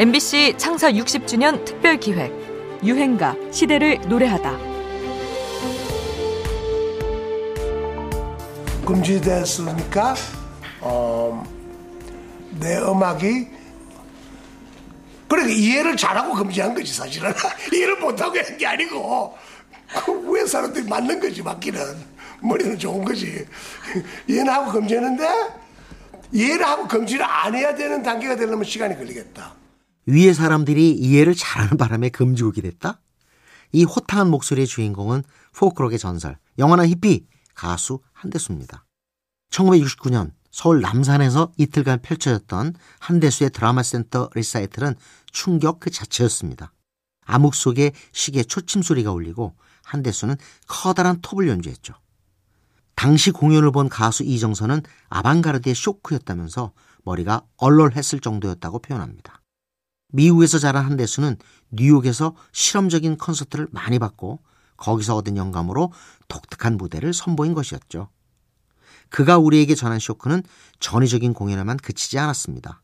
MBC 창사 60주년 특별 기획 유행가 시대를 노래하다. 금지됐으니까? 어, 내 음악이 그러니까 이해를 잘하고 금지한 거지 사실은. 이해를 못하고 한 게 아니고. 그왜 사람들이 맞는 거지 맞기는. 머리는 좋은 거지. 이해는 하고 금지했는데 이해를 하고 금지를 안 해야 되는 단계가 되려면 시간이 걸리겠다. 위에 사람들이 이해를 잘하는 바람에 금지곡이 됐다? 이 호탕한 목소리의 주인공은 포크록의 전설, 영원한 히피 가수 한대수입니다. 1969년 서울 남산에서 이틀간 펼쳐졌던 한대수의 드라마 센터 리사이틀은 충격 그 자체였습니다. 암흑 속에 시계 초침 소리가 울리고 한대수는 커다란 톱을 연주했죠. 당시 공연을 본 가수 이정선은 아방가르드의 쇼크였다면서 머리가 얼얼했을 정도였다고 표현합니다. 미국에서 자란 한대수는 뉴욕에서 실험적인 콘서트를 많이 받고 거기서 얻은 영감으로 독특한 무대를 선보인 것이었죠. 그가 우리에게 전한 쇼크는 전위적인 공연에만 그치지 않았습니다.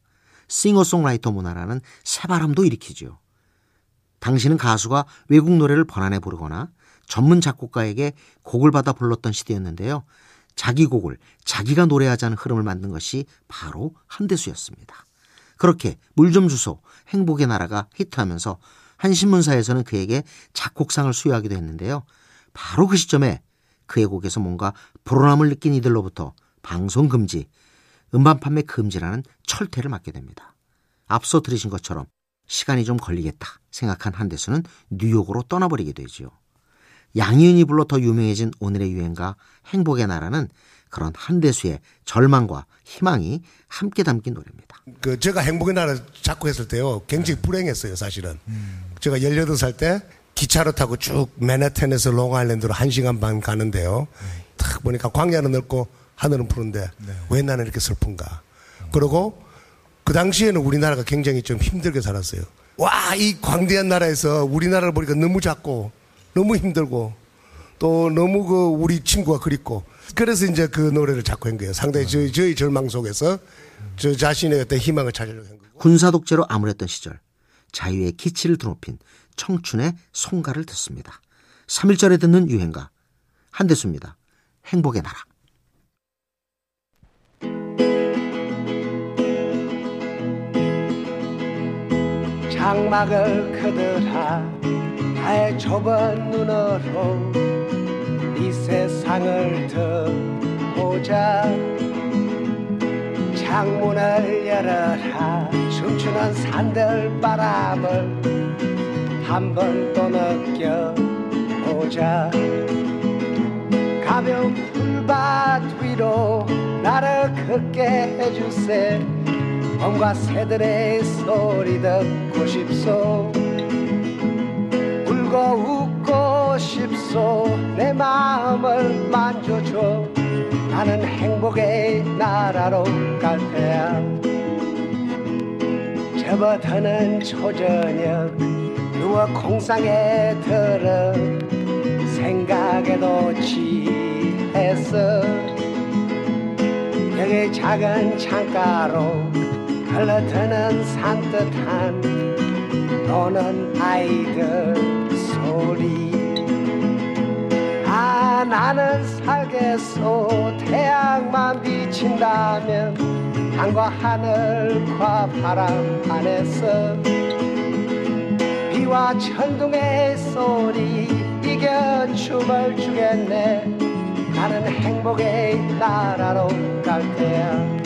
싱어송라이터 문화라는 새바람도 일으키죠. 당시는 가수가 외국 노래를 번안해 부르거나 전문 작곡가에게 곡을 받아 불렀던 시대였는데요. 자기 곡을 자기가 노래하자는 흐름을 만든 것이 바로 한대수였습니다. 그렇게 물 좀 주소 행복의 나라가 히트하면서 한 신문사에서는 그에게 작곡상을 수여하기도 했는데요. 바로 그 시점에 그의 곡에서 뭔가 불안함을 느낀 이들로부터 방송 금지, 음반 판매 금지라는 철퇴를 맞게 됩니다. 앞서 들으신 것처럼 시간이 좀 걸리겠다 생각한 한대수는 뉴욕으로 떠나버리게 되지요. 양희은이 불러 더 유명해진 오늘의 유행가 행복의 나라는 그런 한대수의 절망과 희망이 함께 담긴 노래입니다. 그 제가 행복의 나라 작곡했을 때요. 굉장히 불행했어요, 사실은. 음. 제가 18살 때 기차를 타고 쭉 맨해튼에서 롱아일랜드로 1시간 반 가는데요. 딱 보니까 광야는 넓고 하늘은 푸른데 네. 왜 나는 이렇게 슬픈가. 그리고 그 당시에는 우리나라가 굉장히 좀 힘들게 살았어요. 와, 이 광대한 나라에서 우리나라를 보니까 너무 작고 너무 힘들고 또 너무 그 우리 친구가 그립고 그래서 이제 그 노래를 자꾸 한 거예요. 상당히 저희, 저희 절망 속에서 저 자신의 어떤 희망을 찾으려고 한 거고. 군사 독재로 암울했던 시절 자유의 기치를 드높인 청춘의 송가를 듣습니다. 3일절에 듣는 유행가 한대수입니다. 행복의 나라. 장막을 그들하 나의 좁은 눈으로 상을 듣보자 창문을 열어라. 춤추는 산들 바람을 한번 또 느껴보자. 가벼운 풀밭 위로 나를 걷게 해주세. 봄과 새들의 소리 듣고 싶소. 울고 웃고 싶소. 내 마음을 만져줘. 나는 행복의 나라로 갈 테야. 접어드는 초저녁 누워 공상에 들어 생각에도 취했어. 여기 작은 창가로 흘러드는 산뜻한 노는 아이들 살겠소 태양만 비친다면 땅과 하늘과 바람 안에서 비와 천둥의 소리 이겨 춤을 추겠네. 나는 행복의 나라로 갈 테야